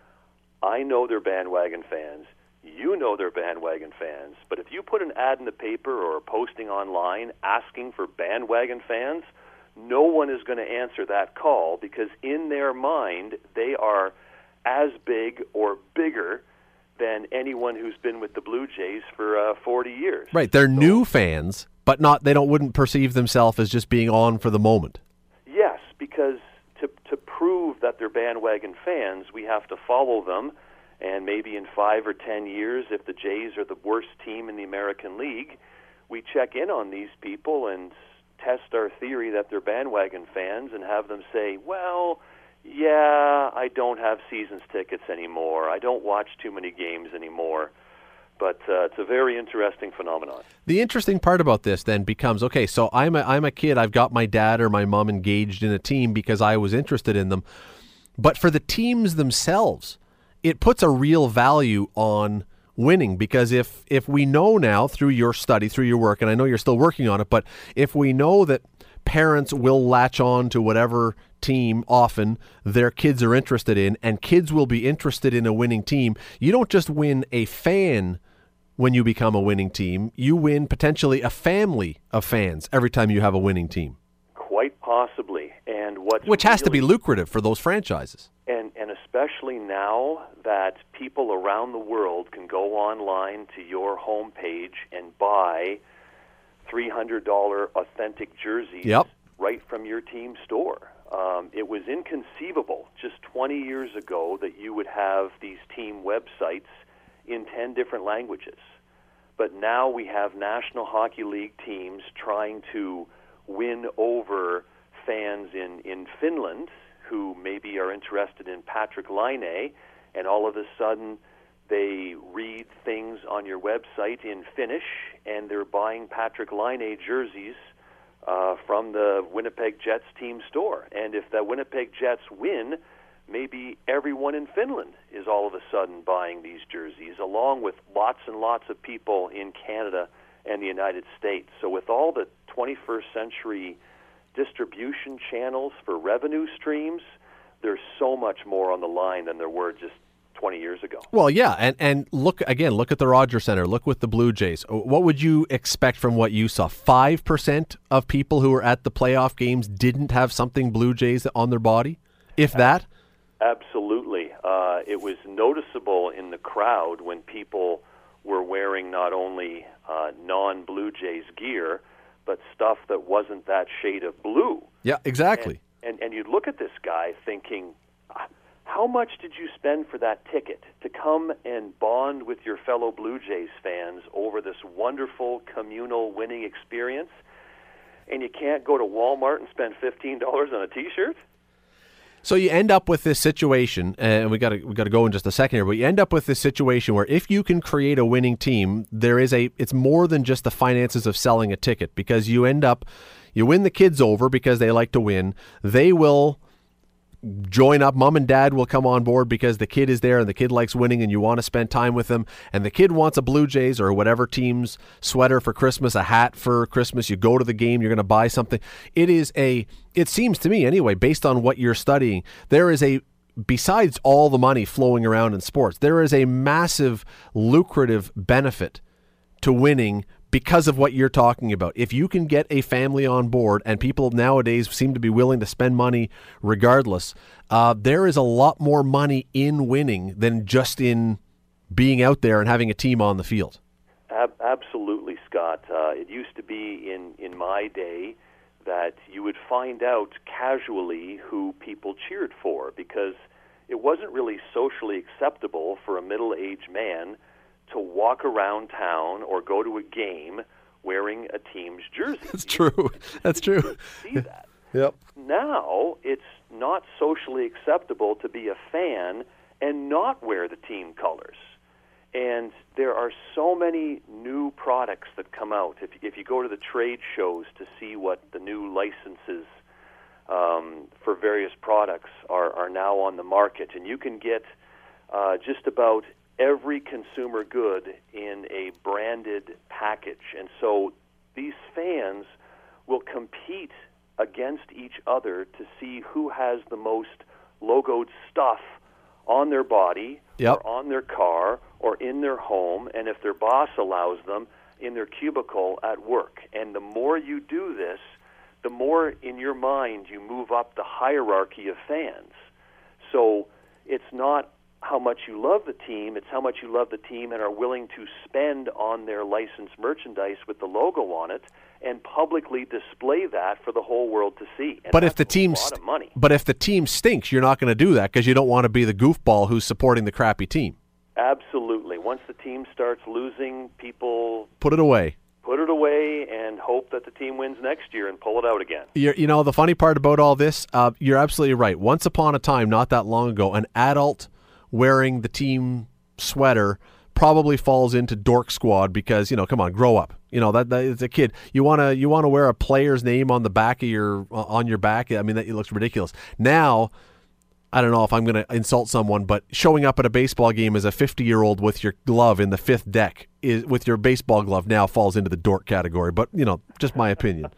I know they're bandwagon fans. You know they're bandwagon fans. But if you put an ad in the paper or a posting online asking for bandwagon fans, no one is going to answer that call because in their mind they are as big or bigger than anyone who's been with the Blue Jays for uh, 40 years. Right, they're so, new fans, but not they don't wouldn't perceive themselves as just being on for the moment. Yes, because to to prove that they're bandwagon fans, we have to follow them and maybe in 5 or 10 years if the Jays are the worst team in the American League, we check in on these people and test our theory that they're bandwagon fans and have them say, well, yeah, I don't have seasons tickets anymore. I don't watch too many games anymore. But uh, it's a very interesting phenomenon. The interesting part about this then becomes okay, so I'm a, I'm a kid. I've got my dad or my mom engaged in a team because I was interested in them. But for the teams themselves, it puts a real value on winning because if if we know now through your study through your work and I know you're still working on it but if we know that parents will latch on to whatever team often their kids are interested in and kids will be interested in a winning team you don't just win a fan when you become a winning team. You win potentially a family of fans every time you have a winning team. Quite possibly. And what which has to be lucrative for those franchises especially now that people around the world can go online to your homepage and buy $300 authentic jerseys yep. right from your team store. Um, it was inconceivable just 20 years ago that you would have these team websites in 10 different languages. But now we have National Hockey League teams trying to win over fans in, in Finland who maybe are interested in Patrick Laine, and all of a sudden they read things on your website in Finnish, and they're buying Patrick Laine jerseys uh, from the Winnipeg Jets team store. And if the Winnipeg Jets win, maybe everyone in Finland is all of a sudden buying these jerseys, along with lots and lots of people in Canada and the United States. So, with all the 21st century distribution channels for revenue streams, there's so much more on the line than there were just 20 years ago. Well, yeah, and and look again, look at the Rogers Center, look with the Blue Jays. What would you expect from what you saw? 5% of people who were at the playoff games didn't have something Blue Jays on their body, if that? Absolutely. Uh, it was noticeable in the crowd when people were wearing not only uh, non Blue Jays gear, but stuff that wasn't that shade of blue. Yeah, exactly. And, and, and you'd look at this guy thinking, ah, how much did you spend for that ticket to come and bond with your fellow Blue Jays fans over this wonderful communal winning experience? And you can't go to Walmart and spend $15 on a t shirt? So you end up with this situation, uh, and we got to we got to go in just a second here. But you end up with this situation where if you can create a winning team, there is a it's more than just the finances of selling a ticket because you end up you win the kids over because they like to win. They will join up. Mom and dad will come on board because the kid is there and the kid likes winning and you want to spend time with them. And the kid wants a Blue Jays or whatever team's sweater for Christmas, a hat for Christmas. You go to the game, you're going to buy something. It is a, it seems to me anyway, based on what you're studying, there is a, besides all the money flowing around in sports, there is a massive lucrative benefit to winning because of what you're talking about. If you can get a family on board, and people nowadays seem to be willing to spend money regardless, uh, there is a lot more money in winning than just in being out there and having a team on the field. Ab- absolutely, Scott. Uh, it used to be in, in my day that you would find out casually who people cheered for because it wasn't really socially acceptable for a middle aged man to walk around town or go to a game wearing a team's jersey. That's true. That's true. See that. Yep. Now it's not socially acceptable to be a fan and not wear the team colors. And there are so many new products that come out. If, if you go to the trade shows to see what the new licenses um, for various products are, are now on the market, and you can get uh, just about every consumer good in a branded package. And so these fans will compete against each other to see who has the most logoed stuff on their body Yep. or on their car or in their home and if their boss allows them in their cubicle at work. And the more you do this, the more in your mind you move up the hierarchy of fans. So it's not how much you love the team, it's how much you love the team and are willing to spend on their licensed merchandise with the logo on it and publicly display that for the whole world to see. And But if the team, st- money. but if the team stinks, you're not going to do that because you don't want to be the goofball who's supporting the crappy team. Absolutely. Once the team starts losing, people Put it away. put it away and hope that the team wins next year and pull it out again. You're, you know, the funny part about all this, uh, you're absolutely right. Once upon a time, not that long ago, an adult wearing the team sweater probably falls into dork squad because you know, come on, grow up. You know that, that it's a kid. You wanna you wanna wear a player's name on the back of your on your back. I mean, that it looks ridiculous. Now, I don't know if I'm going to insult someone, but showing up at a baseball game as a 50 year old with your glove in the fifth deck is with your baseball glove now falls into the dork category. But you know, just my opinion.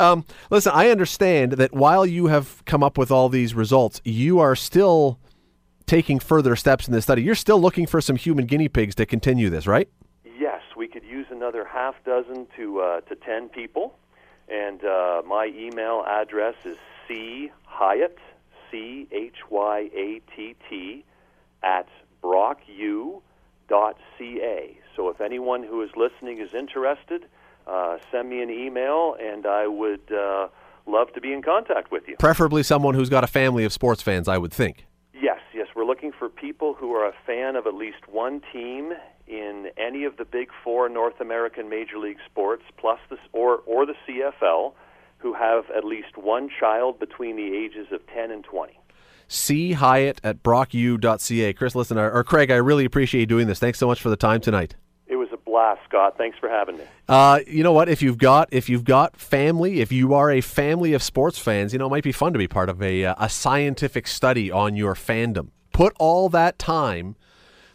Um, listen, I understand that while you have come up with all these results, you are still taking further steps in this study. You're still looking for some human guinea pigs to continue this, right? Yes, we could use another half dozen to uh, to ten people, and uh, my email address is c hyatt c h y a t t at brocku dot ca. So if anyone who is listening is interested, uh, send me an email, and I would uh, love to be in contact with you. Preferably someone who's got a family of sports fans, I would think. Yes, yes, we're looking for people who are a fan of at least one team in any of the big four North American major league sports, plus the or or the CFL, who have at least one child between the ages of ten and twenty. C Hyatt at brocku.ca. Chris, listen, or, or Craig, I really appreciate you doing this. Thanks so much for the time tonight. It was a blast, Scott. Thanks for having me. Uh, you know what? If you've got if you've got family, if you are a family of sports fans, you know it might be fun to be part of a uh, a scientific study on your fandom. Put all that time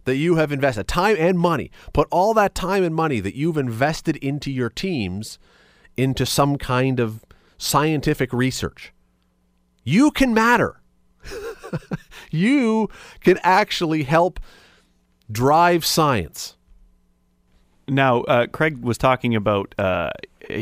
that you have invested, time and money. Put all that time and money that you've invested into your teams into some kind of scientific research. You can matter. you can actually help drive science. Now, uh, Craig was talking about uh,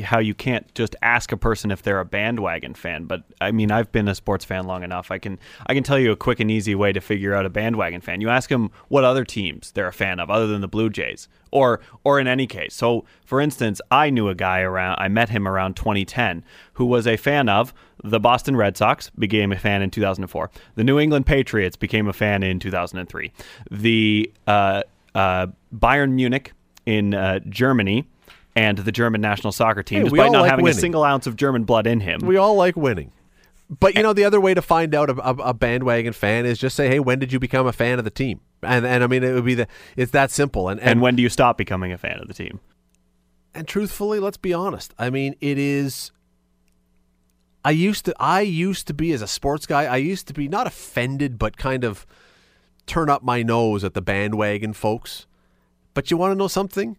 how you can't just ask a person if they're a bandwagon fan. But I mean, I've been a sports fan long enough. I can I can tell you a quick and easy way to figure out a bandwagon fan. You ask them what other teams they're a fan of, other than the Blue Jays, or or in any case. So, for instance, I knew a guy around. I met him around 2010 who was a fan of the Boston Red Sox. Became a fan in 2004. The New England Patriots became a fan in 2003. The uh, uh, Bayern Munich in uh, Germany and the German national soccer team, Hey, despite not like having winning. a single ounce of German blood in him. We all like winning. But you know, the other way to find out a, a, a bandwagon fan is just say, "Hey, when did you become a fan of the team?" And and I mean, it would be the it's that simple. And and, and when do you stop becoming a fan of the team? and truthfully, let's be honest. I mean, it is. I used to I used to be as a sports guy. I used to be not offended, but kind of turn up my nose at the bandwagon folks. But you want to know something?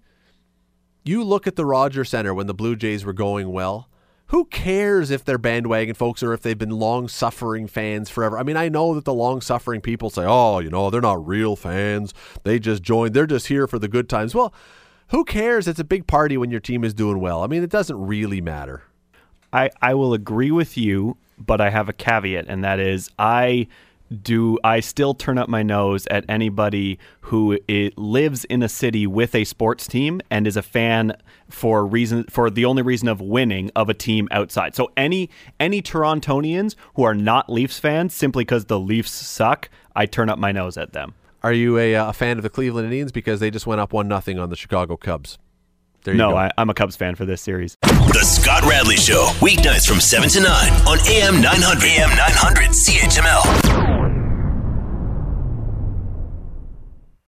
You look at the Rogers Center when the Blue Jays were going well. Who cares if they're bandwagon folks or if they've been long suffering fans forever? I mean, I know that the long suffering people say, oh, you know, they're not real fans. They just joined, they're just here for the good times. Well, Who cares? It's a big party when your team is doing well. I mean, it doesn't really matter. I, I will agree with you, but I have a caveat, and that is I do I still turn up my nose at anybody who it lives in a city with a sports team and is a fan for reason for the only reason of winning of a team outside. So any any Torontonians who are not Leafs fans simply because the Leafs suck, I turn up my nose at them. Are you a, uh, a fan of the Cleveland Indians because they just went up one nothing on the Chicago Cubs? There you no, go. I, I'm a Cubs fan for this series. The Scott Radley Show, weeknights from 7 to 9 on AM 900. AM 900 CHML.